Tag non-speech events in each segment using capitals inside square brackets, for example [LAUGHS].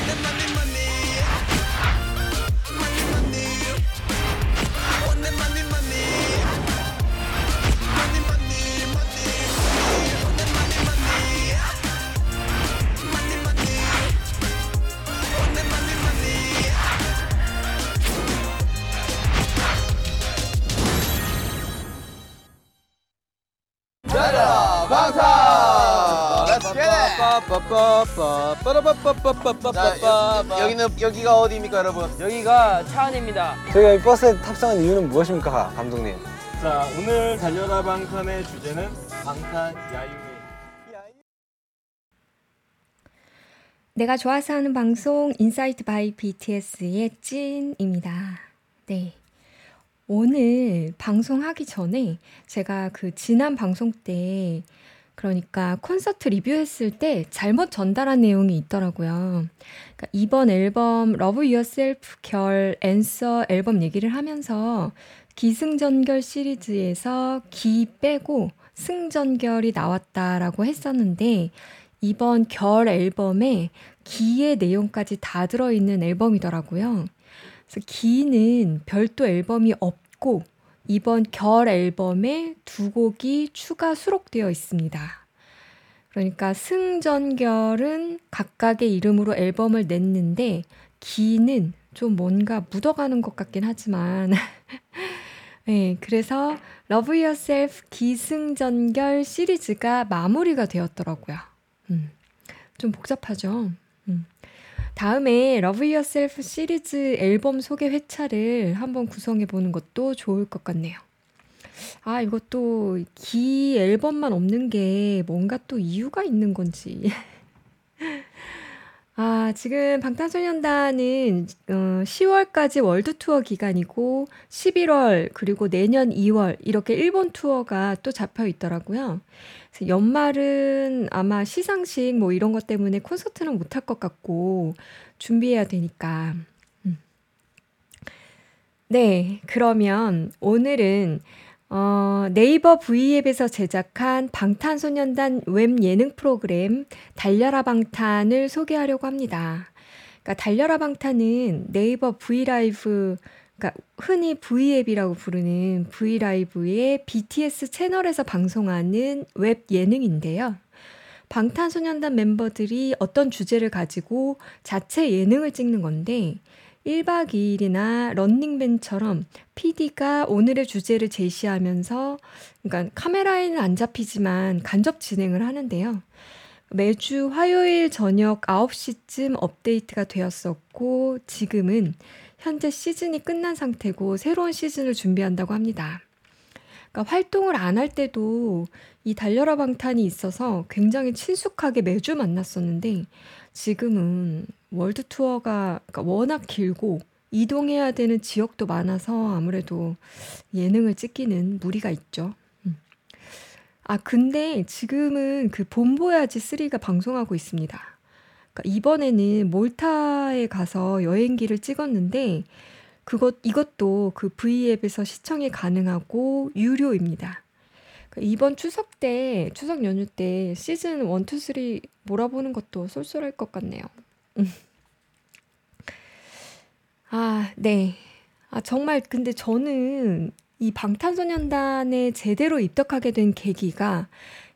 on the money. 자, 여, 여기는 여기가 어디입니까, 여러분? 여기가 차 안입니다. 저희가 이 버스에 탑승한 이유는 무엇입니까, 감독님? 자, 오늘 달려라 방탄의 주제는 방탄 야유회. 내가 좋아서 하는 방송 Insight by BTS의 찐입니다. 네. 오늘 방송하기 전에 제가 그 지난 방송 때 그러니까 콘서트 리뷰했을 때 잘못 전달한 내용이 있더라고요. 그러니까 이번 앨범 Love Yourself 결 Answer 앨범 얘기를 하면서 기승전결 시리즈에서 기 빼고 승전결이 나왔다라고 했었는데 이번 결 앨범에 기의 내용까지 다 들어있는 앨범이더라고요. 그래서 기는 별도 앨범이 없고 이번 결 앨범에 두 곡이 추가 수록되어 있습니다. 그러니까 승전결은 각각의 이름으로 앨범을 냈는데 기는 좀 뭔가 묻어가는 것 같긴 하지만 [LAUGHS] 네, 그래서 Love Yourself 기승전결 시리즈가 마무리가 되었더라고요. 음, 좀 복잡하죠. 음. 다음에 Love Yourself 시리즈 앨범 소개 회차를 한번 구성해 보는 것도 좋을 것 같네요. 아, 이것도 기 앨범만 없는 게 뭔가 또 이유가 있는 건지. 아, 지금 방탄소년단은 어, 10 월까지 월드 투어 기간이고 11 월 그리고 내년 2 월 이렇게 일본 투어가 또 잡혀 있더라고요. 그래서 연말은 아마 시상식 뭐 이런 것 때문에 콘서트는 못 할 것 같고 준비해야 되니까. 음. 네, 그러면 오늘은 어, 네이버 V앱에서 제작한 방탄소년단 웹 예능 프로그램 달려라 방탄을 소개하려고 합니다. 그러니까 달려라 방탄은 네이버 V LIVE 그러니까 흔히 V앱이라고 부르는 V LIVE의 BTS 채널에서 방송하는 웹 예능인데요. 방탄소년단 멤버들이 어떤 주제를 가지고 자체 예능을 찍는 건데 1박 2일이나 런닝맨처럼 PD가 오늘의 주제를 제시하면서 그러니까 카메라에는 안 잡히지만 간접 진행을 하는데요. 매주 화요일 저녁 9시쯤 업데이트가 되었었고 지금은 현재 시즌이 끝난 상태고 새로운 시즌을 준비한다고 합니다. 그러니까 활동을 안 할 때도 이 달려라 방탄이 있어서 굉장히 친숙하게 매주 만났었는데 지금은 월드 투어가 그러니까 워낙 길고 이동해야 되는 지역도 많아서 아무래도 예능을 찍기는 무리가 있죠. 음. 아, 근데 지금은 그 봄보야지 3가 방송하고 있습니다. 그러니까 이번에는 몰타에 가서 여행기를 찍었는데 그것 이것도 그 V앱에서 시청이 가능하고 유료입니다. 그러니까 이번 추석 때 추석 연휴 때 시즌 1, 2, 3 몰아보는 것도 쏠쏠할 것 같네요. 음. 아, 네. 아, 정말 근데 저는 이 방탄소년단에 제대로 입덕하게 된 계기가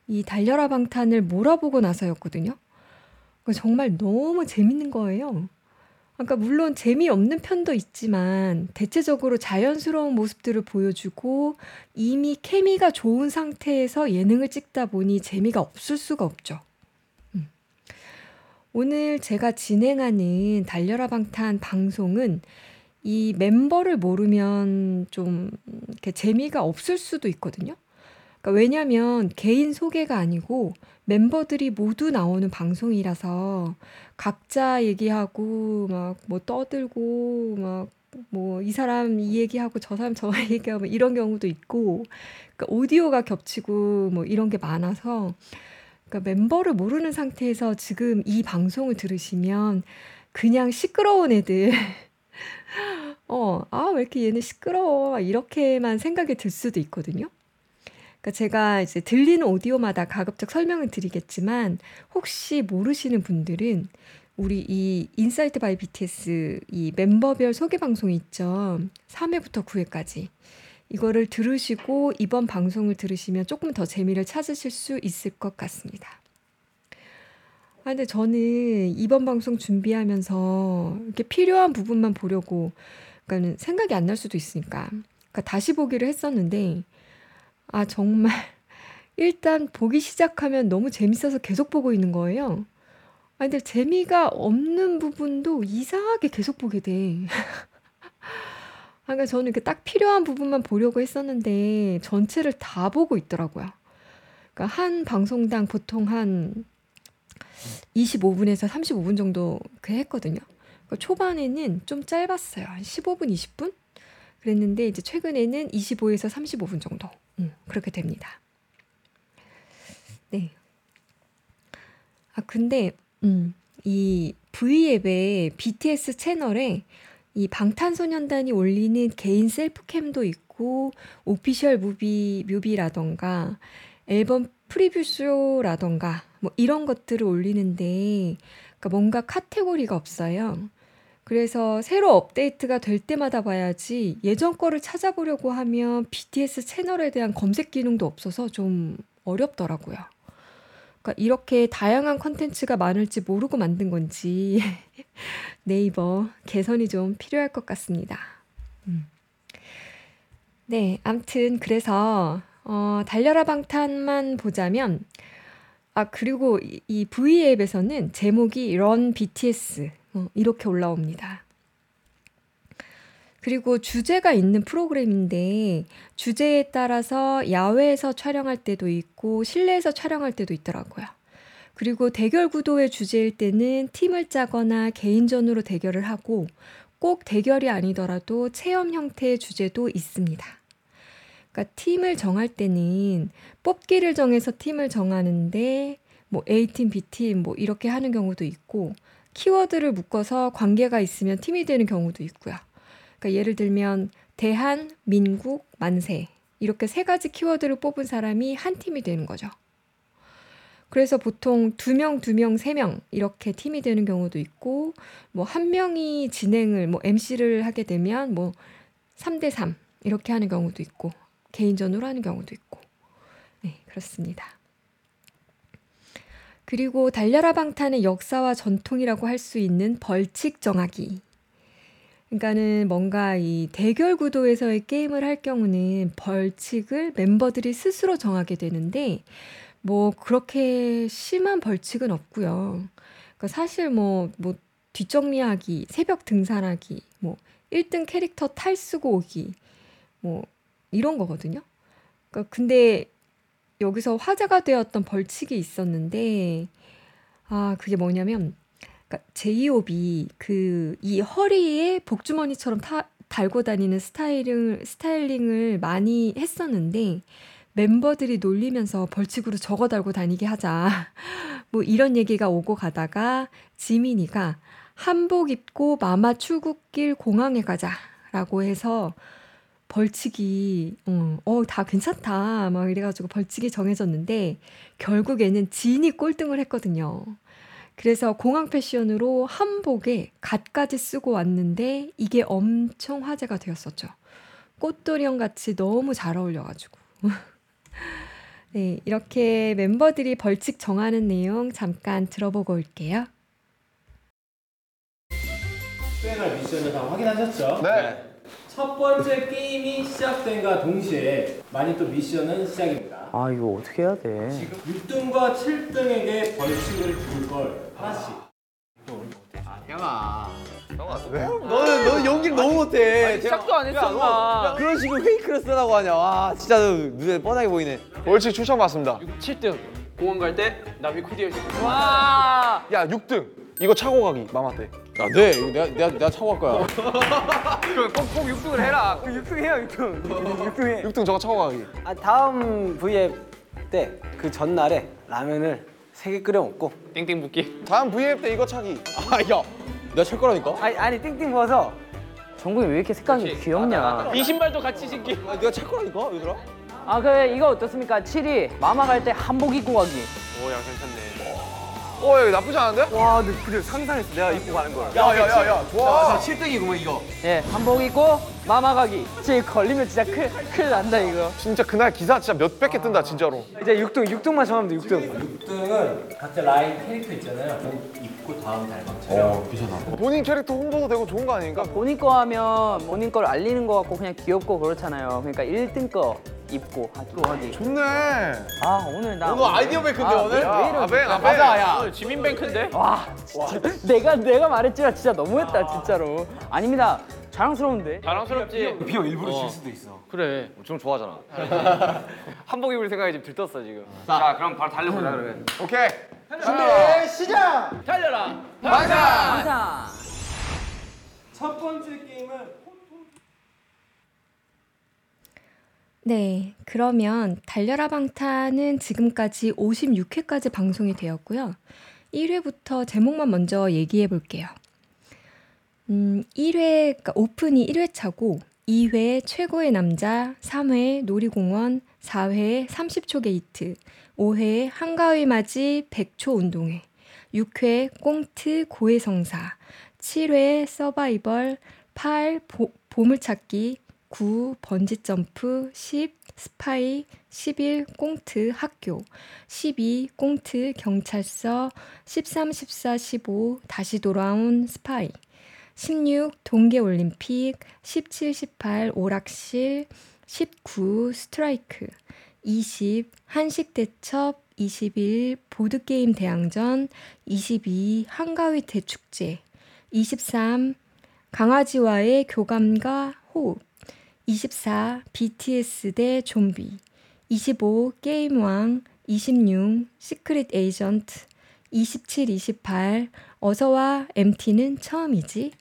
이 달려라 방탄을 몰아보고 나서였거든요. 그 정말 너무 재밌는 거예요. 그러니까 물론 재미없는 편도 있지만 대체적으로 자연스러운 모습들을 보여주고 이미 케미가 좋은 상태에서 예능을 찍다 보니 재미가 없을 수가 없죠. 음. 오늘 제가 진행하는 달려라 방탄 방송은 이 멤버를 모르면 좀 이렇게 재미가 없을 수도 있거든요. 그러니까 왜냐면 개인 소개가 아니고 멤버들이 모두 나오는 방송이라서 각자 얘기하고 막 뭐 떠들고 막 뭐 이 사람 이 얘기하고 저 사람 저 [LAUGHS] 얘기하고 이런 경우도 있고 그러니까 오디오가 겹치고 뭐 이런 게 많아서 그러니까 멤버를 모르는 상태에서 지금 이 방송을 들으시면 그냥 시끄러운 애들 [LAUGHS] 어, 아, 왜 이렇게 얘는 시끄러워. 이렇게만 생각이 들 수도 있거든요. 그러니까 제가 이제 들리는 오디오마다 가급적 설명을 드리겠지만 혹시 모르시는 분들은 우리 이 Insight by BTS 이 멤버별 소개 방송이 있죠. 3회부터 9회까지. 이거를 들으시고 이번 방송을 들으시면 조금 더 재미를 찾으실 수 있을 것 같습니다. 아, 근데 저는 이번 방송 준비하면서 이렇게 필요한 부분만 보려고, 그러니까는 생각이 안 날 수도 있으니까. 그러니까 다시 보기를 했었는데, 아, 정말, [LAUGHS] 일단 보기 시작하면 너무 재밌어서 계속 보고 있는 거예요. 아, 근데 재미가 없는 부분도 이상하게 계속 보게 돼. [LAUGHS] 아, 그러니까 저는 이렇게 딱 필요한 부분만 보려고 했었는데, 전체를 다 보고 있더라고요. 그러니까 한 방송당 보통 한 25분에서 35분 정도 그 했거든요. 그러니까 초반에는 좀 짧았어요. 한 15분, 20분? 그랬는데 이제 최근에는 25에서 35분 정도. 음, 그렇게 됩니다. 네. 아, 근데 음, 이 V앱의 BTS 채널에 이 방탄소년단이 올리는 개인 셀프캠도 있고 official 무비 뮤비라던가 앨범 preview show라던가 뭐 이런 것들을 올리는데 그러니까 뭔가 카테고리가 없어요. 그래서 새로 업데이트가 될 때마다 봐야지 예전 거를 찾아보려고 하면 BTS 채널에 대한 검색 기능도 없어서 좀 어렵더라고요. 그러니까 이렇게 다양한 컨텐츠가 많을지 모르고 만든 건지 [LAUGHS] 네이버 개선이 좀 필요할 것 같습니다. 음. 네, 암튼 그래서 어, 달려라 방탄만 보자면 아 그리고 이, 이 V앱에서는 제목이 Run BTS 어, 이렇게 올라옵니다. 그리고 주제가 있는 프로그램인데 주제에 따라서 야외에서 촬영할 때도 있고 실내에서 촬영할 때도 있더라고요. 그리고 대결 구도의 주제일 때는 팀을 짜거나 개인전으로 대결을 하고 꼭 대결이 아니더라도 체험 형태의 주제도 있습니다. 그러니까 팀을 정할 때는 뽑기를 정해서 팀을 정하는데 뭐 A팀, B팀 뭐 이렇게 하는 경우도 있고 키워드를 묶어서 관계가 있으면 팀이 되는 경우도 있고요. 그러니까 예를 들면 대한, 민국, 만세 이렇게 세 가지 키워드를 뽑은 사람이 한 팀이 되는 거죠. 그래서 보통 두 명, 두 명, 세 명 이렇게 팀이 되는 경우도 있고 뭐 한 명이 진행을 뭐 MC를 하게 되면 뭐 3대 3 이렇게 하는 경우도 있고 개인전으로 하는 경우도 있고. 네, 그렇습니다. 그리고 달려라 방탄의 역사와 전통이라고 할 수 있는 벌칙 정하기. 그러니까는 뭔가 이 대결 구도에서의 게임을 할 경우는 벌칙을 멤버들이 스스로 정하게 되는데 뭐 그렇게 심한 벌칙은 없고요. 그러니까 사실 뭐, 뭐 뒷정리하기, 새벽 등산하기, 뭐 1등 캐릭터 탈 쓰고 오기, 뭐 이런 거거든요. 그러니까 근데 여기서 화제가 되었던 벌칙이 있었는데 아 그게 뭐냐면 그러니까 제이홉이 그 이 허리에 복주머니처럼 타, 달고 다니는 스타일을 스타일링을 많이 했었는데 멤버들이 놀리면서 벌칙으로 저거 달고 다니게 하자 [LAUGHS] 뭐 이런 얘기가 오고 가다가 지민이가 한복 입고 마마 출국길 공항에 가자라고 해서 벌칙이 어, 어, 다 괜찮다 막 이래가지고 벌칙이 정해졌는데 결국에는 지인이 꼴등을 했거든요. 그래서 공항 패션으로 한복에 갓까지 쓰고 왔는데 이게 엄청 화제가 되었었죠. 꽃도리형 같이 너무 잘 어울려가지고. [LAUGHS] 네, 이렇게 멤버들이 벌칙 정하는 내용 잠깐 들어보고 올게요. 수행할 미션을 다 확인하셨죠? 네. 첫 번째 게임이 시작된과 동시에 마니또 미션은 시작입니다. 아 이거 어떻게 해야 돼? 지금 6등과 7등에게 벌칙을 줄 걸 하나씩. 형아. 형아 왜? 너는 너는 연기를 너무 못해. 시작도 안 야, 했었나? 너 그런 식으로 페이크를 쓰라고 하냐? 와 진짜 너 눈에 뻔하게 보이네. 벌칙 추천 받습니다. 7등 공원 갈 때 나비 코디어 와 야 6등 이거 차고 가기 마마 때. 야, 네. 이거 내가 내가 내가 차고 갈 거야. 꼭꼭 6등을 해라 6등 해요 6등 6등 해 6등 저거 차고 가기. 아, 다음 V앱 때 그 전날에 라면을 세 개 끓여 먹고 땡땡 붓기 다음 V앱 때 이거 차기. 아 야, 내가 찰 거라니까. 아니 아니 띵띵 부어서 정국이 왜 이렇게 색감이 귀엽냐? 이 신발도 같이 신기 아, 내가 찰 거라니까 얘들아. 아 그래 이거 어떻습니까? 7위 마마 갈 때 한복 입고 가기. 오 야 괜찮네 어 여기 나쁘지 않은데? 와 근데 근데 상상했어 내가 입고 가는 걸 야 야 야 야 좋아. 7등이구만 이거. 예, 한복 입고 마마 가기. 지금 걸리면 진짜 큰일, 큰일 난다 이거. 진짜 그날 기사 진짜 몇백 개 뜬다 진짜로. 이제 6등 6등만 정하면 돼 6등 6등은 각자 라인 캐릭터 있잖아요. 옷 입고 다음 달방처럼. 본인 캐릭터 홍보도 되고 좋은 거 아닌가? 본인 거 하면 본인 걸 알리는 거 같고 그냥 귀엽고 그렇잖아요. 그러니까 1등 거 입고 하기. 하기. 좋네. 아 오늘 나 오늘 아이디어 뱅크인데, 오늘? 왜, 왜 이러지? 아뱅 아뱅. 맞아, 야. 오늘 지민뱅크인데? 와 진짜 [LAUGHS] 내가 내가 말했지만 진짜 너무했다 진짜로. 아닙니다. 자랑스러운데. 자랑스럽지. 비형 일부러 질 수도 있어 그래. 좀 좋아하잖아. [LAUGHS] 한복 입을 생각이 지금 들떴어 지금 자 그럼 바로 달려보자 그러면 오케이. 달려라. 항상. 첫 번째 게임은 네, 그러면 달려라 방탄은 지금까지 56회까지 방송이 되었고요. 1회부터 제목만 먼저 얘기해 볼게요. 음, 1회, 그러니까 오픈이 1회차고, 2회 최고의 남자, 3회 놀이공원, 4회 30초 게이트, 5회 한가위 맞이 100초 운동회, 6회 꽁트 고해성사, 7회 서바이벌, 8 보, 보물찾기, 9 번지점프, 10 스파이, 11 꽁트 학교, 12 꽁트 경찰서, 13, 14, 15 다시 돌아온 스파이, 16 동계 올림픽, 17, 18 오락실, 19 스트라이크, 20 한식 대첩, 21 보드 게임 대항전, 22 한가위 대축제, 23 강아지와의 교감과 호흡, 24 BTS 대 좀비, 25 게임왕, 26 secret agent, 27, 28 어서와 MT는 처음이지,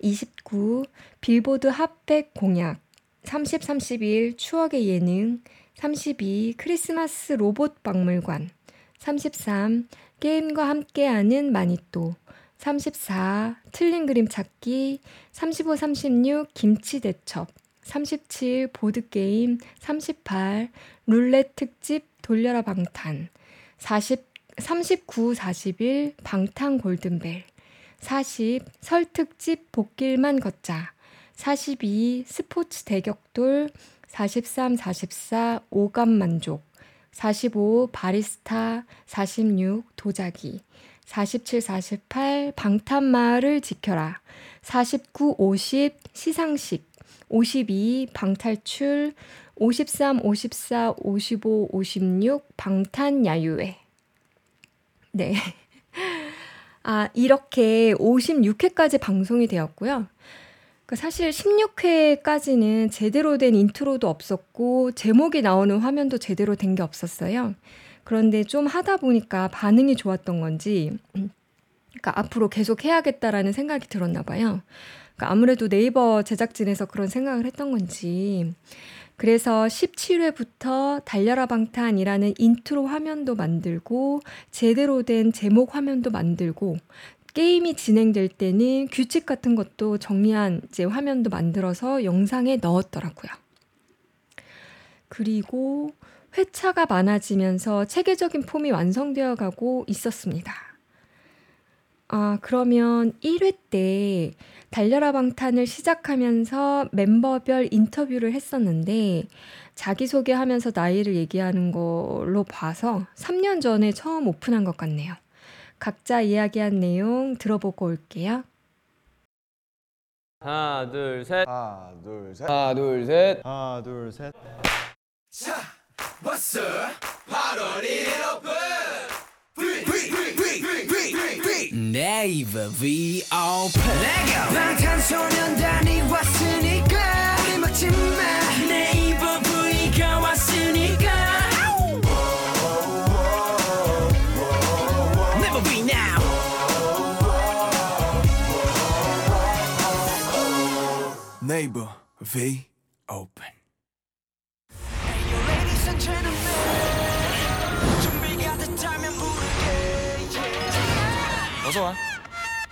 29 빌보드 hot백 공약, 30, 31 추억의 예능, 32 크리스마스 로봇 박물관, 33 게임과 함께하는 마니또, 34 틀린 그림 찾기, 35, 36 김치 대첩, 37 보드게임, 38 룰렛 특집 돌려라 방탄, 40 39, 41 방탄 골든벨, 40 설 특집 복길만 걷자, 42 스포츠 대격돌, 43, 44 오감 만족, 45 바리스타, 46 도자기, 47, 48 방탄마을을 지켜라, 49, 50 시상식, 52 방탈출, 53, 54, 55, 56 방탄 야유회. 네. [LAUGHS] 아, 이렇게 56회까지 방송이 되었고요. 그 사실 16회까지는 제대로 된 intro도 없었고, 제목이 나오는 화면도 제대로 된 게 없었어요. 그런데 좀 하다 보니까 반응이 좋았던 건지, 음, 그러니까 앞으로 계속 해야겠다라는 생각이 들었나 봐요. 그러니까 아무래도 네이버 제작진에서 그런 생각을 했던 건지. 그래서 17회부터 달려라 방탄이라는 인트로 화면도 만들고 제대로 된 제목 화면도 만들고 게임이 진행될 때는 규칙 같은 것도 정리한 이제 화면도 만들어서 영상에 넣었더라고요. 그리고 회차가 많아지면서 체계적인 폼이 완성되어 가고 있었습니다. 아, 그러면 1 회 때 달려라 방탄을 시작하면서 멤버별 인터뷰를 했었는데 자기소개하면서 나이를 얘기하는 걸로 봐서 3 년 전에 처음 오픈한 것 같네요. 각자 이야기한 내용 들어보고 올게요. 하나 둘 셋 하나 둘 셋. 하나 둘 셋 하나 둘 셋. 네이버 비오픈 방탄소년단이 왔으니까 우리 막지마 네이버 V가 왔으니까. Never be now. 네이버 V 오픈 Ladies and gentlemen 어서 와.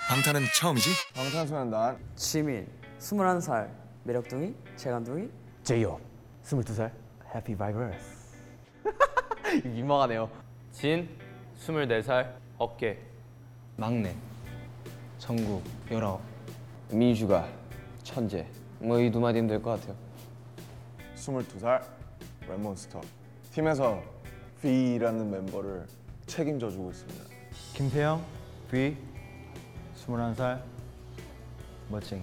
방탄은 처음이지? 방탄소년단. 지민 21살 매력둥이 재간둥이 제이홉 22살 해피 바이러스 민망하네요. 진 24살 어깨 막내, 정국, 열아홉. 민슈가 천재. 뭐 이 두 마디면 될 것 같아요. 22살 랩몬스터 팀에서 V라는 멤버를 책임져 주고 있습니다 김태형, V, 21살, 멋쟁이.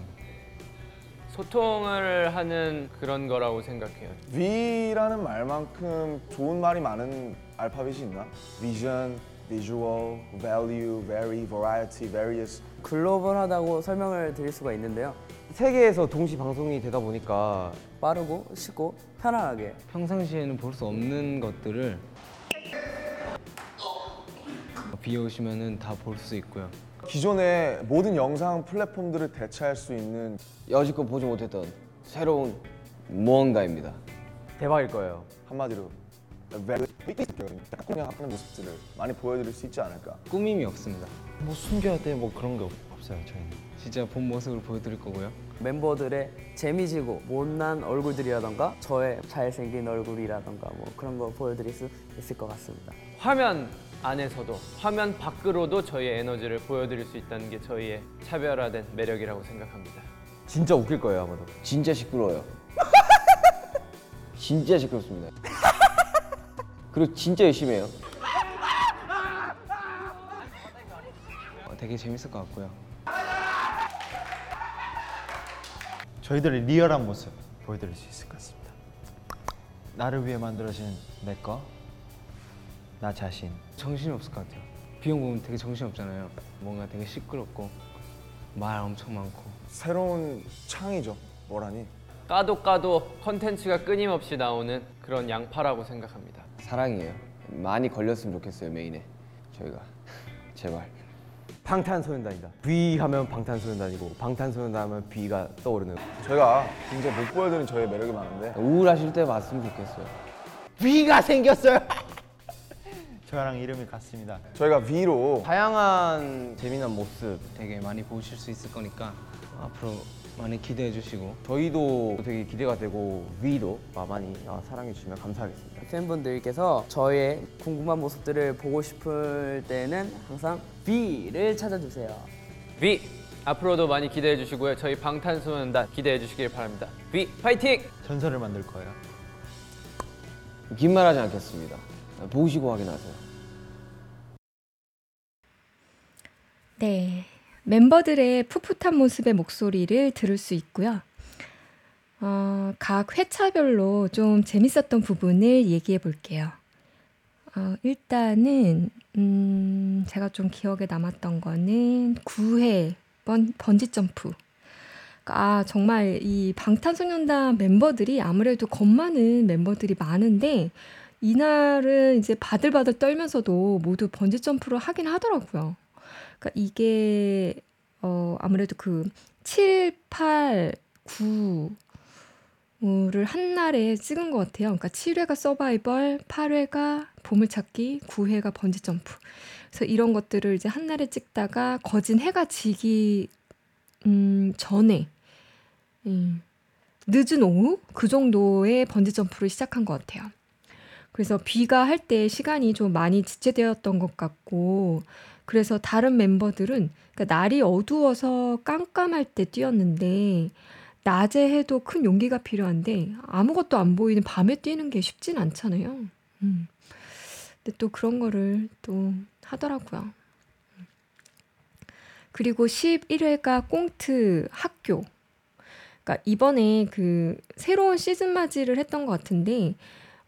소통을 하는 그런 거라고 생각해요. V라는 말만큼 좋은 말이 많은 알파벳이 있나? Vision, Visual, Value, Vary, Variety, Various 글로벌하다고 설명을 드릴 수가 있는데요. 세계에서 동시 방송이 되다 보니까 빠르고 쉽고 편안하게 평상시에는 볼 수 없는 것들을 비 오시면은 다 볼 수 있고요. 기존의 모든 영상 플랫폼들을 대체할 수 있는 여지껏 보지 못했던 새로운 무언가입니다. 대박일 거예요. 한마디로 Very 그냥 하는 모습들을 많이 보여드릴 수 있지 않을까 꾸밈이 없습니다. 뭐 숨겨야 돼 뭐 그런 게 없어요 저희는. 진짜 본 모습을 보여드릴 거고요. 멤버들의 재미지고 못난 얼굴들이라던가 저의 잘생긴 얼굴이라던가 뭐 그런 거 보여드릴 수 있을 것 같습니다. 화면 안에서도 화면 밖으로도 저희의 에너지를 보여드릴 수 있다는 게 저희의 차별화된 매력이라고 생각합니다. 진짜 웃길 거예요 아마도. 진짜 시끄러워요. 진짜 시끄럽습니다. 그리고 진짜 열심히 해요. 어, 되게 재밌을 것 같고요. 저희들의 리얼한 모습 보여드릴 수 있을 것 같습니다. 나를 위해 만들어진 내 거, 나 자신. 정신이 없을 것 같아요. 비용 보면 되게 정신 없잖아요. 뭔가 되게 시끄럽고 말 엄청 많고. 새로운 창이죠 뭐라니 까도 까도 컨텐츠가 끊임없이 나오는 그런 양파라고 생각합니다. 사랑이에요. 많이 걸렸으면 좋겠어요 메인에 저희가 [LAUGHS] 제발. 방탄소년단이다. V 하면 방탄소년단이고 방탄소년단 하면 B가 떠오르는. 저희가 굉장히 못 보여드린 저의 매력이 많은데 우울하실 때 봤으면 좋겠어요. V가 생겼어요. [LAUGHS] 저랑 이름이 같습니다. 저희가 V로 다양한 재미난 모습. 되게 많이 보실 수 있을 거니까 앞으로 많이 기대해 주시고 저희도 되게 기대가 되고 V도 많이 아, 사랑해 주시면 감사하겠습니다. 팬분들께서 저의 궁금한 모습들을 보고 싶을 때는 항상 B를 찾아주세요. V 앞으로도 많이 기대해 주시고요. 저희 방탄소년단 기대해 주시길 바랍니다. V 파이팅! 전설을 만들 거예요. 긴 말하지 않겠습니다. 보시고 확인하세요. 네. 멤버들의 풋풋한 모습의 목소리를 들을 수 있고요. 어, 각 회차별로 좀 재밌었던 부분을 얘기해 볼게요. 어, 일단은, 음, 제가 좀 기억에 남았던 거는 9회 번, 번지점프. 아, 정말 이 방탄소년단 멤버들이 아무래도 겁 많은 멤버들이 많은데, 이날은 이제 바들바들 떨면서도 모두 번지 점프를 하긴 하더라고요. 그러니까 이게 어 아무래도 그 7, 8, 9를 한 날에 찍은 것 같아요. 그러니까 7회가 서바이벌, 8회가 보물찾기, 9회가 번지 점프. 그래서 이런 것들을 이제 한 날에 찍다가 거진 해가 지기 음, 전에 음, 늦은 오후 그 정도의 번지 점프를 시작한 것 같아요. 그래서 비가 할 때 시간이 좀 많이 지체되었던 것 같고 그래서 다른 멤버들은 그러니까 날이 어두워서 깜깜할 때 뛰었는데 낮에 해도 큰 용기가 필요한데 아무것도 안 보이는 밤에 뛰는 게 쉽진 않잖아요. 음. 근데 또 그런 거를 또 하더라고요. 그리고 11회가 꽁트 학교. 그러니까 이번에 그 새로운 시즌 맞이를 했던 것 같은데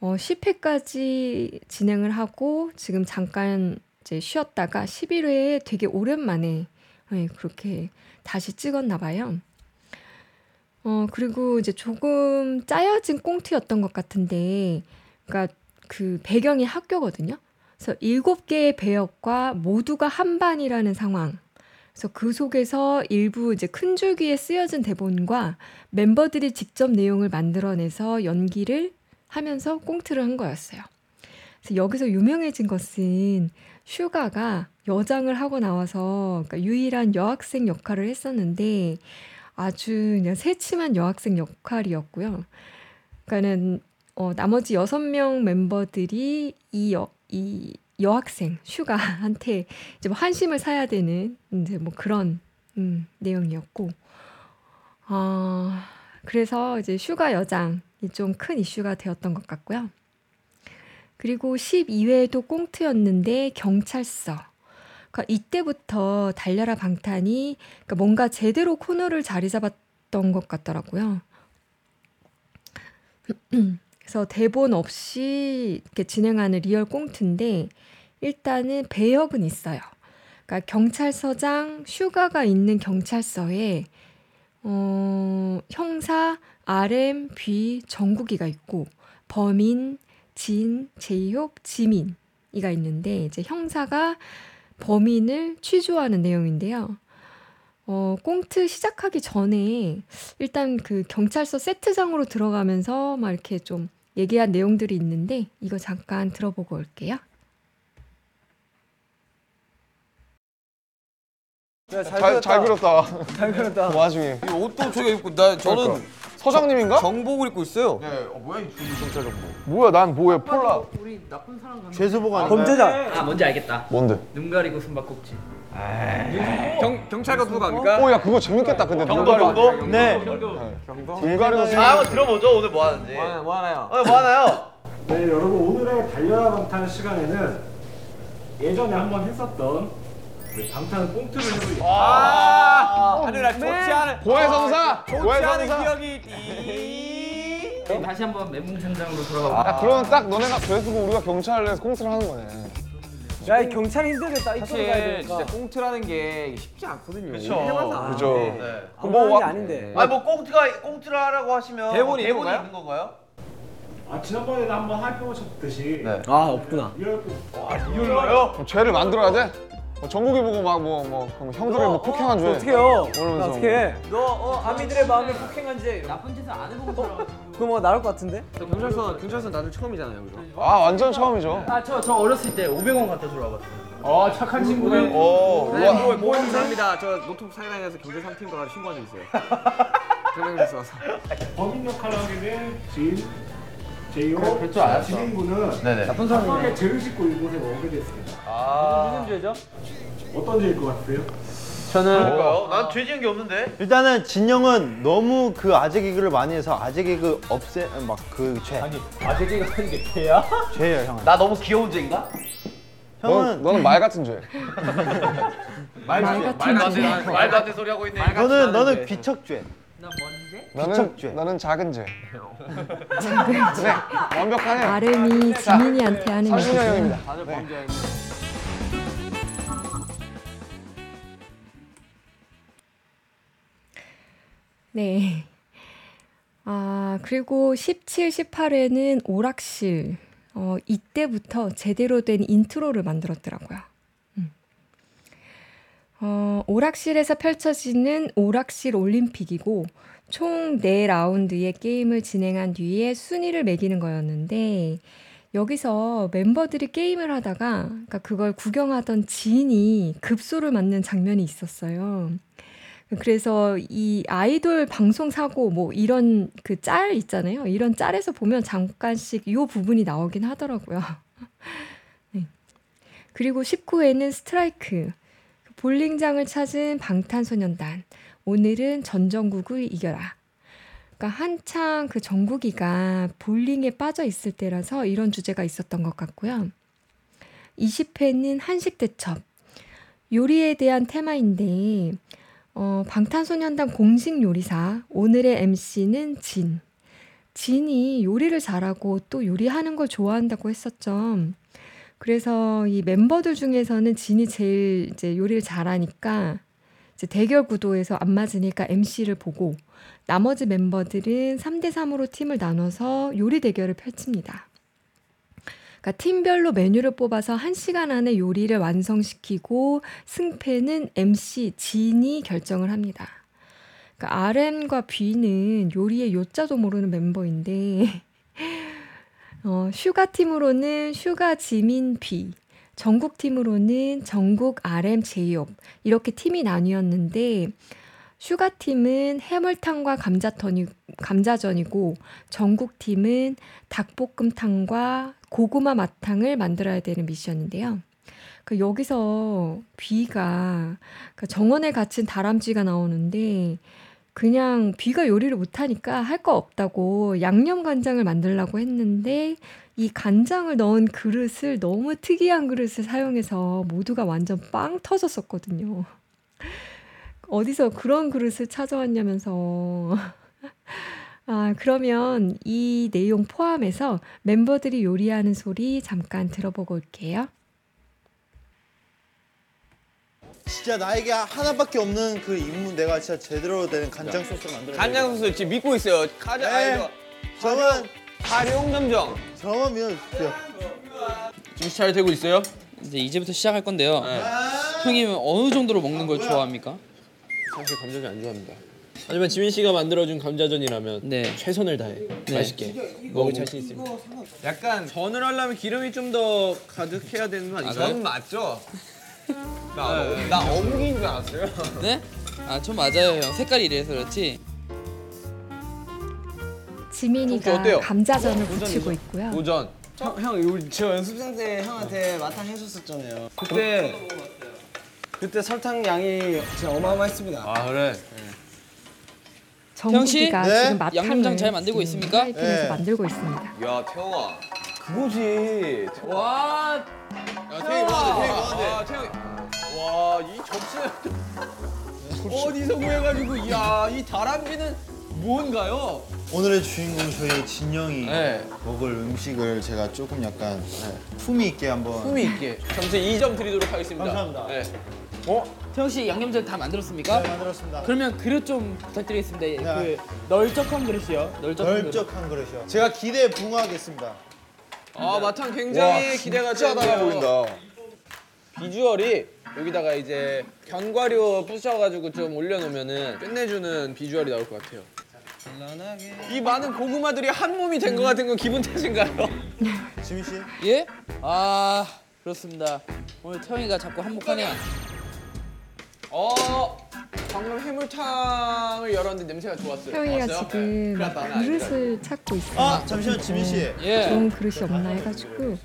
어, 10회까지 진행을 하고 지금 잠깐 이제 쉬었다가 11회에 되게 오랜만에 네, 그렇게 다시 찍었나 봐요. 어, 그리고 이제 조금 짜여진 꽁트였던 것 같은데, 그러니까 그 배경이 학교거든요. 그래서 일곱 개의 배역과 모두가 한 반이라는 상황. 그래서 그 속에서 일부 이제 큰 줄기에 쓰여진 대본과 멤버들이 직접 내용을 만들어내서 연기를 하면서 꽁트를 한 거였어요. 그래서 여기서 유명해진 것은 슈가가 여장을 하고 나와서 그러니까 유일한 여학생 역할을 했었는데 아주 그냥 새침한 여학생 역할이었고요. 그러니까는 어, 나머지 여섯 명 멤버들이 이, 여, 이 여학생 슈가한테 이제 뭐 환심을 사야 되는 이제 뭐 그런 음, 내용이었고 어, 그래서 이제 슈가 여장이 좀 큰 이슈가 되었던 것 같고요. 그리고 12회도 꽁트였는데 경찰서. 그러니까 이때부터 달려라 방탄이 그러니까 뭔가 제대로 코너를 자리 잡았던 것 같더라고요. 그래서 대본 없이 이렇게 진행하는 리얼 꽁트인데 일단은 배역은 있어요. 그러니까 경찰서장 슈가가 있는 경찰서에 어, 형사 RM, 뷔, 정국이가 있고 범인, 진, 제이홉, 지민이가 있는데 이제 형사가 범인을 취조하는 내용인데요. 어, 꽁트 시작하기 전에 일단 그 경찰서 세트장으로 들어가면서 막 이렇게 좀 얘기한 내용들이 있는데 이거 잠깐 들어보고 올게요. 잘, 잘 그렸다. 잘 그렸다. 그 와중에. 이 옷도 저기 입고 나 저는 그러니까. 서장님인가? 정복을 입고 있어요. 네, 어, 뭐야 이 경찰 정보. 뭐야 난 뭐야 폴라. 우리 나쁜 사람 가면 죄수복 아닌가요? 범죄자. 아 뭔지 알겠다. 뭔데? 눈 가리고 숨바꼭질. 경 경찰관 누구 갑니까? 어, 야 그거 재밌겠다. 근데 경도 경도? 네. 눈 가리고 자 한번 들어보죠. 오늘 뭐 하는지. 뭐 하나요? 오늘 뭐 하나요? 네, 여러분 오늘의 달려라 방탄 시간에는 예전에 한번 했었던 방탄 꽁트를 해보려고 아, 하늘아 좋지 않은 고해성사. 좋지 않은 고해성사. 기억이 띠. 다시 한번 멘붕상장으로 돌아가. 야 그러면 딱 너네가 그래서 우리가 경찰에서 꽁트를 하는 거네. 야, 이 경찰 힘들겠다. 이쪽으로 가야 사실 되니까. 진짜 꽁트라는 게 쉽지 않거든요. 그쵸. 그죠. 네. 아무 뭐 와- 게 아닌데. 아니 뭐 꽁트가 꽁트를 하라고 하시면 대본이 대본이 있는 있는 건가요? 아 지난번에도 한번 해보셨듯이 네. 아, 없구나. 리얼 이걸로요? 그럼 죄를 만들어야 돼? 뭐 정국이 보고 막 뭐뭐 형들을 뭐 폭행한 죄. 어떻게 해요? 그러면서 어떻게 해? 너 어, 아미들의 마음을 폭행한 죄. 나쁜 짓을 안 해보고 살아. 그거 뭐 나올 것 같은데? 경찰서 경찰서 나도 처음이잖아요, 그죠? 아 완전 처음이죠. 아 저 저 어렸을 때 500원 갖다 주러 와봤어요. 어 착한 친구네 오. 네, 우와. 뭐, 뭐 감사합니다. 저 노트북 사이다에서 경찰 3팀 가서 신고한 적 있어요. [LAUGHS] 와서. 범인 역할을 하게 된 진, 제이오, 그렇죠, 알았어. 진행군은 네네. 나쁜 사람에 죄를 짓고 이곳에 오게 됐습니다 아. 무슨 죄죠? 어떤 죄일 것 같으세요? 저는 그럴까요? 난죄 지은 게 없는데. 일단은 진영은 너무 그 아재 개그를 많이 해서 아재 개그 없애 막 그 죄. 아니 아재 개가 하는 게 죄야? [LAUGHS] 죄예요 형은. 나 너무 귀여운 죄인가? 넌, 형은 너는 말 같은 죄. 말 같은 죄. 말도 안 되는 소리 하고 있네. 너는 너는 귀척죄. 나 뭔지? 너는 귀척죄. 너는 작은 죄. 네, 완벽하네요. RM이 지민이한테 하는 서준영 얘기죠. 형입니다. 다들 네. 범죄. 네. 아, 그리고 17, 18회는 오락실. 어, 이때부터 제대로 된 intro를 만들었더라고요. 음. 어, 오락실에서 펼쳐지는 오락실 올림픽이고, 총 4라운드의 게임을 진행한 뒤에 순위를 매기는 거였는데, 여기서 멤버들이 게임을 하다가, 그러니까 그걸 구경하던 지민이 급소를 맞는 장면이 있었어요. 그래서 이 아이돌 방송 사고 뭐 이런 그 짤 있잖아요. 이런 짤에서 보면 잠깐씩 이 부분이 나오긴 하더라고요. [LAUGHS] 네. 그리고 19회는 스트라이크. 볼링장을 찾은 방탄소년단. 오늘은 전정국을 이겨라. 그러니까 한창 그 정국이가 볼링에 빠져 있을 때라서 이런 주제가 있었던 것 같고요. 20회는 한식 대첩. 요리에 대한 테마인데 어, 방탄소년단 공식 요리사 오늘의 MC는 진. 진이 요리를 잘하고 또 요리하는 걸 좋아한다고 했었죠. 그래서 이 멤버들 중에서는 진이 제일 이제 요리를 잘하니까 이제 대결 구도에서 안 맞으니까 MC를 보고 나머지 멤버들은 3대 3으로 팀을 나눠서 요리 대결을 펼칩니다. 그러니까 팀별로 메뉴를 뽑아서 1시간 안에 요리를 완성시키고 승패는 MC 진이 결정을 합니다. 그러니까 RM과 뷔는 요리의 요자도 모르는 멤버인데 어, 슈가 팀으로는 슈가 지민 뷔, 정국 팀으로는 정국 RM 제이홉 이렇게 팀이 나뉘었는데 슈가 팀은 해물탕과 감자전이, 감자전이고 정국 팀은 닭볶음탕과 고구마 마탕을 만들어야 되는 미션인데요. 그 여기서 뷔가 그 정원에 갇힌 다람쥐가 나오는데 그냥 비가 요리를 못하니까 할 거 없다고 양념 간장을 만들라고 했는데 이 간장을 넣은 그릇을 너무 특이한 그릇을 사용해서 모두가 완전 빵 터졌었거든요. 어디서 그런 그릇을 찾아왔냐면서. 아, 그러면 이 내용 포함해서 멤버들이 요리하는 소리 잠깐 들어보고 올게요. 진짜 나에게 하나밖에 없는 그 임무 내가 진짜 제대로 된 간장 소스를 만들어. 간장 소스 지금 믿고 있어요. 가자. 네. 아, 이거. 저만 활용 점정. 저만 믿어주세요. 지금 잘 되고 있어요? 이제 이제부터 시작할 건데요. 형님은 어느 정도로 먹는 걸 좋아합니까? 사실 감자전 안 좋아합니다. 하지만 지민 씨가 만들어준 감자전이라면 네. 최선을 다해 네. 맛있게 먹을 자신 있습니다. 약간 전을 하려면 기름이 좀 더 가득해야 되는 거 아닌가요? 전 맞죠? 나, 나 어묵인 줄 알았어요. 네? 아, 전 맞아요, 형. 색깔이 이래서 그렇지. 지민이가 어때요? 감자전을 부치고 있고요. 도전. 형, 형 우리 저 연습생 때 형한테 마탕 해줬었잖아요. 그때 그때 설탕 양이 진짜 어마어마했습니다. 아 그래. 정국이가 지금 마탕을 양념장 잘 만들고 지금 있습니까? 프라이팬에서 네. 만들고 있습니다. 야 태영아. 그거지. 와, 야 태영이 뭐하는데? 태영이 뭐하는데? 아 태영이. 와이 접시. [LAUGHS] 어디서 구해가지고 야이 다람쥐는 뭔가요? 오늘의 주인공 저희 진영이 네. 먹을 음식을 제가 조금 약간 품위 있게 한번. 품이 있게 점수 2점 드리도록 하겠습니다. 감사합니다. 네. 태영 씨 양념장 다 만들었습니까? 네, 만들었습니다. 그러면 그릇 좀 부탁드리겠습니다. 네. 그 널쩍한 그릇이요. 널쩍한 그릇. 널쩍한 그릇이요. 제가 기대에 부응하겠습니다. 아 마탕 굉장히 기대가 되는데요. 보인다. 비주얼이 여기다가 이제 견과류 부셔가지고 좀 올려놓으면은 끝내주는 비주얼이 나올 것 같아요. 이 많은 고구마들이 한 몸이 된 것 같은 건 기분 탓인가요? 지민 씨. 예? 아, 그렇습니다. 오늘 태영이가 자꾸 한몫하네요. 어 방금 해물탕을 열었는데 냄새가 좋았어요. 왔어요? 지금 네. 그릇을 찾고 있어요. 아 잠시만 지민 씨. 예. 좋은 그릇이 없나 해가지고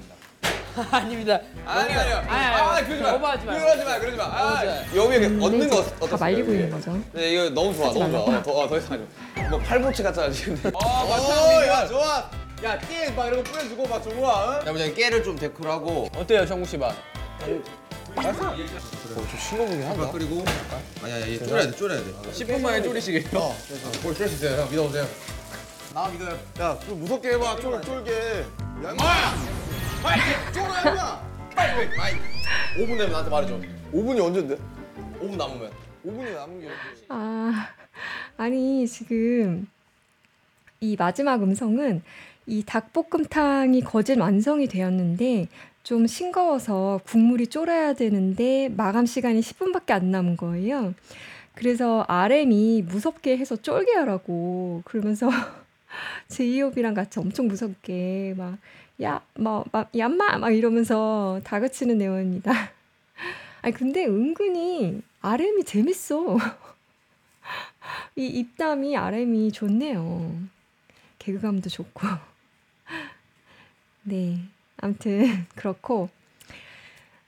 [LAUGHS] 아닙니다. 아니 아니요. 아니, 아니, 아 그러지 마. 오버하지 마요. 그러지 마. 그러지 마. 아, 여기 음, 얻는 네, 거다 어떻어요? 말리고 있는 거죠. 네 이거 너무 좋아. 너무 좋아. 어, 더, 어, 더 이상 마. 뭐 팔보채 같잖아 지금. 아 오, 마탕 야. 좋아. 야, 깨막 이런 거 뿌려주고 막 좋아. 야, 보자 깨를 좀 데코하고. 어때요, 정국 씨 맛? 맛있어. 어, 좀 싱거우긴 한다. 그리고 아니야, 얘 졸여야 돼, 졸여야 돼. 10분 만에 졸이시게요. 어, 볼쫄수 있어요, 형. 믿어보세요. 나 믿어요. 야, 좀 무섭게 해봐. 쫄 쫄게. 야, 임마! 빨리 쫄아, 임마! 빨리, 빨리. 5분 되면 나한테 말해줘. 5분이 언젠데? 5분 남으면. 5분이 남은 게. 아, 아니 지금 이 마지막 음성은 이 닭볶음탕이 거진 완성이 되었는데 좀 싱거워서 국물이 쫄아야 되는데 마감 시간이 10분밖에 안 남은 거예요. 그래서 RM이 무섭게 해서 쫄게 하라고 그러면서 [LAUGHS] 제이홉이랑 같이 엄청 무섭게 막 야, 뭐, 막, 얌마! 막 이러면서 다그치는 내용입니다. [LAUGHS] 아니, 근데 은근히 RM이 재밌어. [LAUGHS] 이 입담이 RM이 좋네요. 개그감도 좋고. 네. 아무튼, [LAUGHS] 그렇고.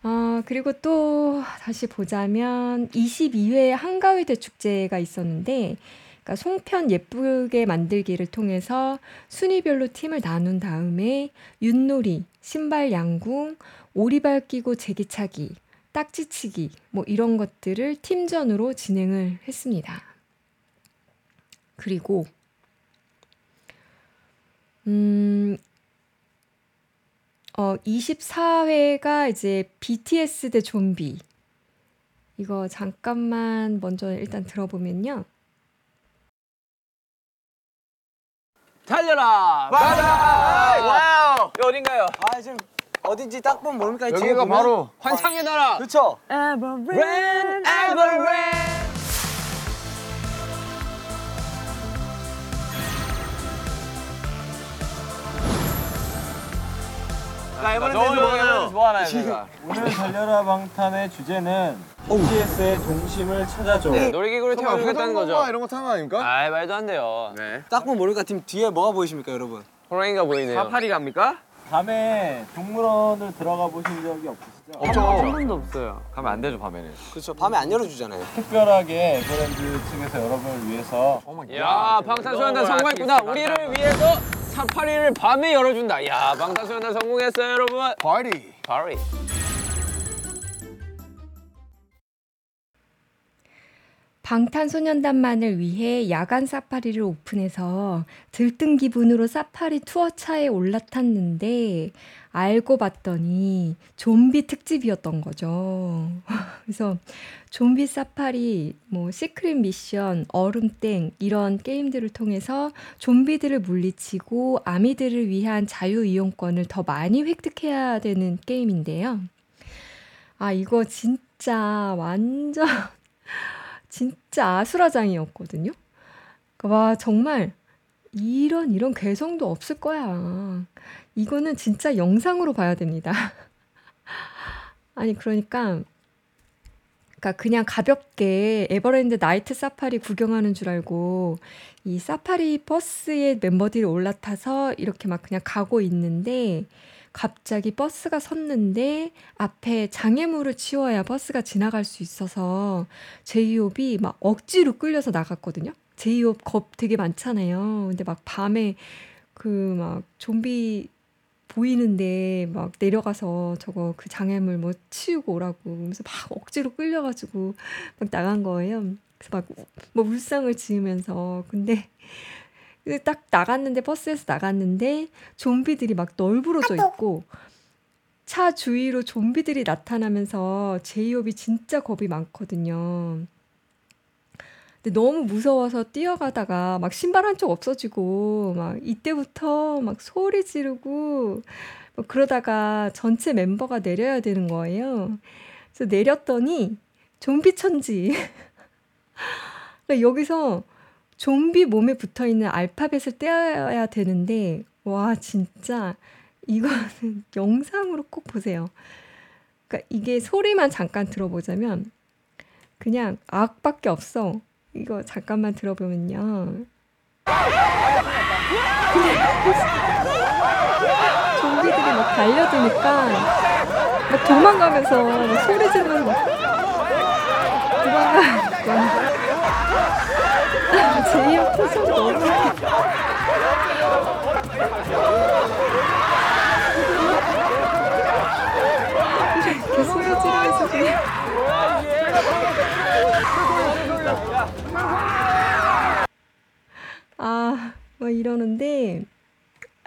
어, 그리고 또 다시 보자면 22회 한가위 대 축제가 있었는데, 그러니까 송편 예쁘게 만들기를 통해서 순위별로 팀을 나눈 다음에 윷놀이, 신발 양궁, 오리발 끼고 제기차기, 딱지치기 뭐 이런 것들을 팀전으로 진행을 했습니다. 그리고 음, 어, 24회가 이제 BTS 대 좀비. 이거 잠깐만 먼저 일단 들어보면요. 달려라! 맞아! 와우! 여기 어딘가요? 아 지금 어딘지 딱 보면 모릅니까? 여기가 보면? 바로 환상의 나라! 그렇죠. Rain, ever rain. 나 이번에 좋아요. 좋아하나요, 제가? 오늘 달려라 방탄의 주제는 BTS의 동심을 찾아줘. 놀이기구를 태워주겠다는 거죠. 이런 거 타는 거 아닙니까? 아 말도 안 돼요. 네. 딱 보면 모르니까 팀 뒤에 뭐가 보이십니까, 여러분? 호랑이가 보이네요. 사파리 갑니까? 밤에 동물원을 들어가 보신 적이 없으시죠? 없죠. 한 번도 없어요. 가면 안 되죠 밤에는. 그렇죠. 밤에 안 열어주잖아요. 특별하게 에버랜드 측에서 여러분을 위해서 야 방탄소년단 성공했구나. 우리를 위해서 사파리를 밤에 열어준다. 야 방탄소년단 성공했어요 여러분. 파티. 파리. 방탄소년단만을 위해 야간 사파리를 오픈해서 들뜬 기분으로 사파리 투어차에 올라탔는데 알고 봤더니 좀비 특집이었던 거죠. [LAUGHS] 그래서 좀비 사파리, 뭐 시크릿 미션, 얼음땡 이런 게임들을 통해서 좀비들을 물리치고 아미들을 위한 자유 이용권을 더 많이 획득해야 되는 게임인데요. 아, 이거 진짜 완전 [LAUGHS] 진짜 아수라장이었거든요. 그러니까 와 정말 이런 이런 개성도 없을 거야. 이거는 진짜 영상으로 봐야 됩니다. [LAUGHS] 아니 그러니까 그러니까 그냥 가볍게 에버랜드 나이트 사파리 구경하는 줄 알고 이 사파리 버스에 멤버들이 올라타서 이렇게 막 그냥 가고 있는데 갑자기 버스가 섰는데 앞에 장애물을 치워야 버스가 지나갈 수 있어서 제이홉이 막 억지로 끌려서 나갔거든요. 제이홉 겁 되게 많잖아요. 근데 막 밤에 그 막 좀비 보이는데 막 내려가서 저거 그 장애물 뭐 치우고 오라고 그래서 막 억지로 끌려가지고 막 나간 거예요. 그래서 막 뭐 울상을 지으면서 근데 딱 나갔는데 버스에서 나갔는데 좀비들이 막 널브러져 있고 차 주위로 좀비들이 나타나면서 제이홉이 진짜 겁이 많거든요. 근데 너무 무서워서 뛰어가다가 막 신발 한쪽 없어지고 막 이때부터 막 소리 지르고 뭐 그러다가 전체 멤버가 내려야 되는 거예요. 그래서 내렸더니 좀비 천지. [LAUGHS] 그러니까 여기서 좀비 몸에 붙어 있는 알파벳을 떼어야 되는데 와 진짜 이거는 [LAUGHS] 영상으로 꼭 보세요. 그러니까 이게 소리만 잠깐 들어보자면 그냥 악밖에 없어. 이거 잠깐만 들어보면요. 좀비들이 막 달려드니까 막 도망가면서 막 소리 지르면서 막 도망가. 제이홉 표정 너무 아, 막 이러는데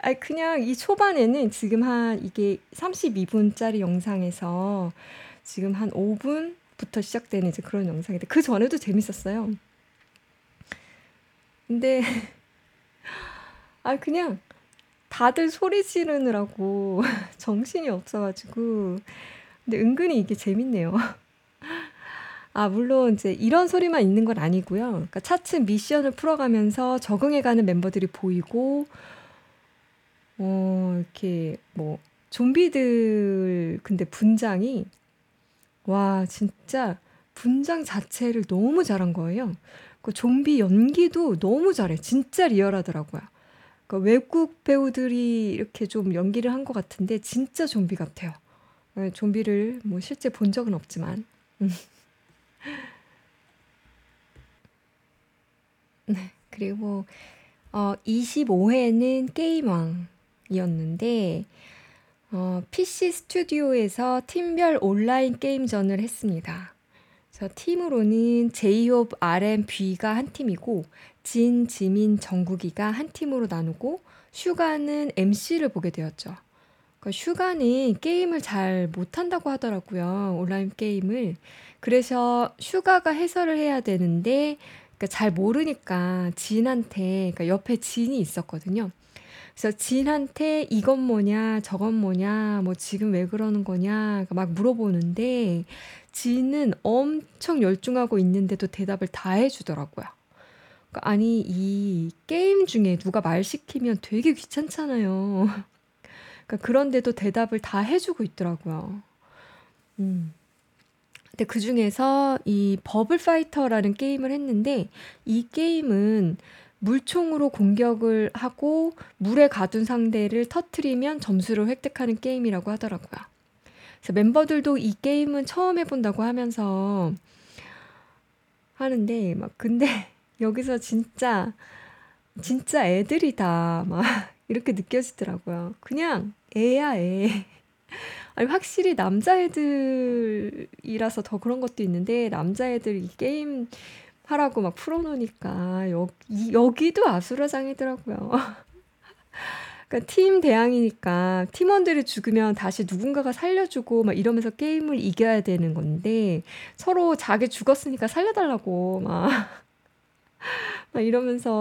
아 그냥 이 초반에는 지금 한 이게 32분짜리 영상에서 지금 한 5분부터 시작되는 이제 그런 영상인데 그 전에도 재밌었어요. 근데 [LAUGHS] 아 그냥 다들 소리 지르느라고 [LAUGHS] 정신이 없어가지고 근데 은근히 이게 재밌네요. [LAUGHS] 아 물론 이제 이런 소리만 있는 건 아니고요. 그러니까 차츰 미션을 풀어가면서 적응해가는 멤버들이 보이고 어 이렇게 뭐 좀비들 근데 분장이 와 진짜 분장 자체를 너무 잘한 거예요. 그 좀비 연기도 너무 잘해. 진짜 리얼하더라고요. 그러니까 외국 배우들이 이렇게 좀 연기를 한 것 같은데 진짜 좀비 같아요. 네, 좀비를 뭐 실제 본 적은 없지만. 음. [LAUGHS] 네, 그리고 어, 25회는 게임왕이었는데 어, PC 스튜디오에서 팀별 온라인 게임전을 했습니다. 그래서 팀으로는 제이홉, RM, B가 한 팀이고 진, 지민, 정국이가 한 팀으로 나누고 슈가는 MC를 보게 되었죠. 그러니까 슈가는 게임을 잘 못한다고 하더라고요. 온라인 게임을. 그래서 슈가가 해설을 해야 되는데 그러니까 잘 모르니까 진한테 그러니까 옆에 진이 있었거든요. 그래서 진한테 이건 뭐냐 저건 뭐냐 뭐 지금 왜 그러는 거냐 막 물어보는데 진은 엄청 열중하고 있는데도 대답을 다 해주더라고요. 그러니까 아니 이 게임 중에 누가 말 시키면 되게 귀찮잖아요. 그러니까 그런데도 대답을 다 해주고 있더라고요. 음. 근데 그 중에서 이 버블 파이터라는 게임을 했는데 이 게임은 물총으로 공격을 하고 물에 가둔 상대를 터트리면 점수를 획득하는 게임이라고 하더라고요. 그래서 멤버들도 이 게임은 처음 해본다고 하면서 하는데 막 근데 [LAUGHS] 여기서 진짜 진짜 애들이다 막 [LAUGHS] 이렇게 느껴지더라고요. 그냥 애야 애. [LAUGHS] 아니 확실히 남자애들이라서 더 그런 것도 있는데 남자애들 이 게임 하라고 막 풀어놓으니까 여기 여기도 아수라장이더라고요. [LAUGHS] 그러니까 팀 대항이니까 팀원들이 죽으면 다시 누군가가 살려주고 막 이러면서 게임을 이겨야 되는 건데 서로 자기 죽었으니까 살려달라고 막, [LAUGHS] 막 이러면서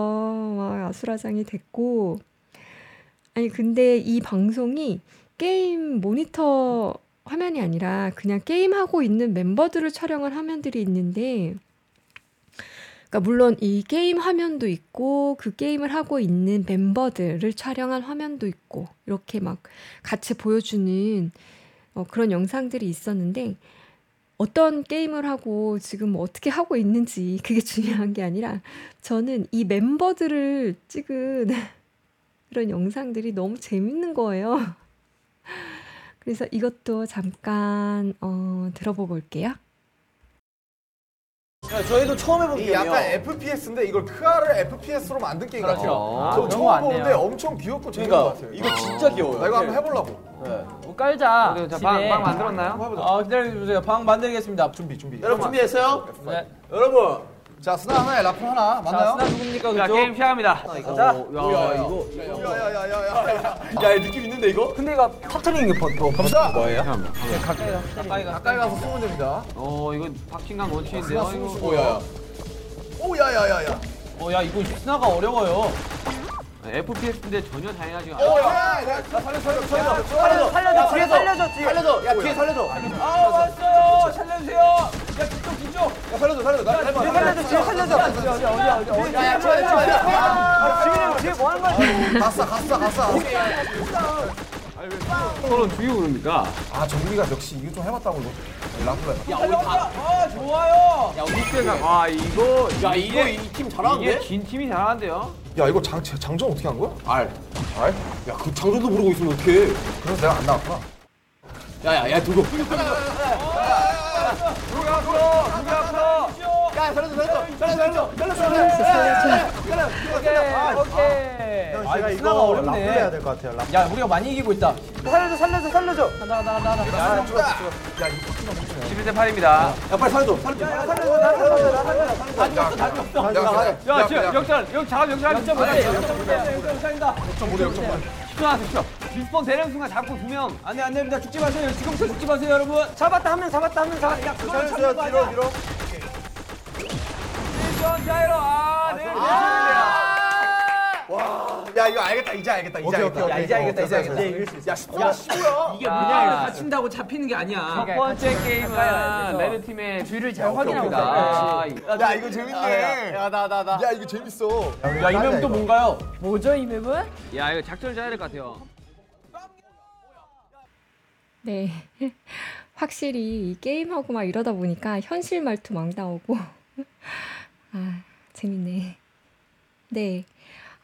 막 아수라장이 됐고 아니 근데 이 방송이 게임 모니터 화면이 아니라 그냥 게임하고 있는 멤버들을 촬영한 화면들이 있는데 그러니까 물론 이 게임 화면도 있고 그 게임을 하고 있는 멤버들을 촬영한 화면도 있고 이렇게 막 같이 보여주는 어, 그런 영상들이 있었는데 어떤 게임을 하고 지금 어떻게 하고 있는지 [LAUGHS] 그게 중요한 게 아니라 저는 이 멤버들을 찍은 [LAUGHS] 그런 영상들이 너무 재밌는 거예요. [LAUGHS] 그래서 이것도 잠깐 어, 들어보고 올게요. 야, 저희도 처음 해본 게임이요. 약간 FPS인데 이걸 크아를 FPS로 만든 게임 그렇죠. 같아요. 아, 저 그런 처음 같네요. 보는데 엄청 귀엽고 재밌는 그러니까, 것 같아요. 이거 진짜 귀여워요. 나 이거 한번. 해보려고. 네. 뭐 깔자. 자, 집에. 방- 방 만들었나요? 아 기다려 주세요. 방 만들겠습니다. 준비 준비. 여러분 준비했어요? 네. 여러분. 자 스나 하나에 라푼 하나 맞나요? 스나 누굽니까 자? 게임 시작합니다. 자, 자, 야, 야, 이거. 야야야야야. 야, 이 [LAUGHS] 느낌 있는데 이거? 근데 이거 터트리는 게 더, 갑시다. 거예요? 가까이 가까이 가까이 가서 쏘면 됩니다. 어 이거 박진강 원칙인데요. 스나 이거. 쏘고 야야. 오 야야야야. 어, 야 이거 스나가 어려워요. FPS인데 전혀 다양하지 않아. 오 야. 야, 살려 살려 살려 살려줘, 살려줘, 뒤에 살려줘, 뒤에. 살려줘. 야 오, 뒤에 야. 살려줘. 아 왔어요. 살려주세요. 야 뒤쪽 뒤쪽. 야 살려줘 살려줘. 나. 뒤에 살려줘, 뒤에 살려줘. 어디 어디 어디 어디. 야, 야, 뒤에, 뒤에, 뒤에. 아, 지민이 뒤에 뭐 하는 거야? 갔어 갔어 갔어. 서로 죽이고 그럽니까? 아 정민이가 역시 이거 좀 해봤다고 라플 야 우리 다. 아 좋아요. 야 우리가 아 이거 야 이거 이팀 잘하는데? 이게 진 팀이 잘하는데요. 야 이거 장 장전 어떻게 한 거야? 알. 알? 야 그 장전도 모르고 있으면 어떡해? 그래서 내가 안 나왔구나. 야 야 야 두고. 누가 앞으로 누가 앞으로. 야 살려줘 살려줘 살려줘 살려줘 살려줘, 오케이 오케이. 형, 아 이거 어렵네. 라플 해야 될 것 같아요. 야 우리가 많이 이기고 있다. 살려줘 살려줘 살려줘. 간다 간다 간다 간다. 야 죽어 죽어. 야 이거 11대 8입니다. 야 빨리 살려줘 살려줘. 야 살려줘 살려줘 살려줘. 다 죽었어 다 죽었어. 야 지금 역전 역 작업 역전. 역전 못해 역전 못해 역전 못한다. 역전 못해 역전 못해 10초 나왔어 10초. 리스폰 되는 순간 잡고 두 명. 안돼 안 됩니다 죽지 마세요 지금부터 죽지 마세요 여러분. 잡았다 한 명 잡았다 한 명 잡았다. 야 그거 잡는 거 뒤로 아니야? 뒤로 리스폰 자이로 아 네. 야 이거 알겠다 이제 알겠다 이제 오케이, 알겠다 오케이, 야 이제 알겠다 이제 알겠다. 이길 수 있어 야 10분 15야 이게 문양을 다친다고 잡히는 게 아니야. 첫 번째 게임은 레드 팀의 뒤를 잘 확인합니다. 아, 야 이거 재밌네 야 나 나 나. 야 이거 재밌어 야 이명 또 뭔가요? 뭐죠 이 맵은? 야 이거 작전을 짜야 될 것 같아요. 네. [LAUGHS] 확실히 이 게임하고 막 이러다 보니까 현실 말투 막 나오고. [LAUGHS] 아, 재밌네. 네.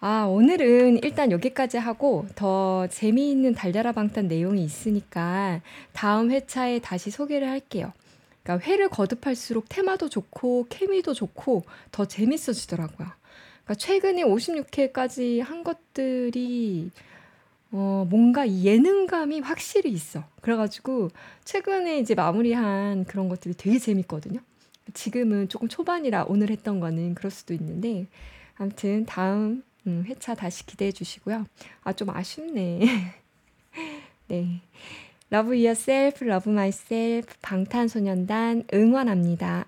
아, 오늘은 일단 여기까지 하고 더 재미있는 달달아 방탄 내용이 있으니까 다음 회차에 다시 소개를 할게요. 그러니까 회를 거듭할수록 테마도 좋고 케미도 좋고 더 재밌어지더라고요. 그러니까 최근에 56회까지 한 것들이 어, 뭔가 이 예능감이 확실히 있어. 그래가지고 최근에 이제 마무리한 그런 것들이 되게 재밌거든요. 지금은 조금 초반이라 오늘 했던 거는 그럴 수도 있는데 아무튼 다음 음, 회차 다시 기대해 주시고요. 아, 좀 아쉽네. [LAUGHS] 네. Love yourself, love myself, 방탄소년단 응원합니다.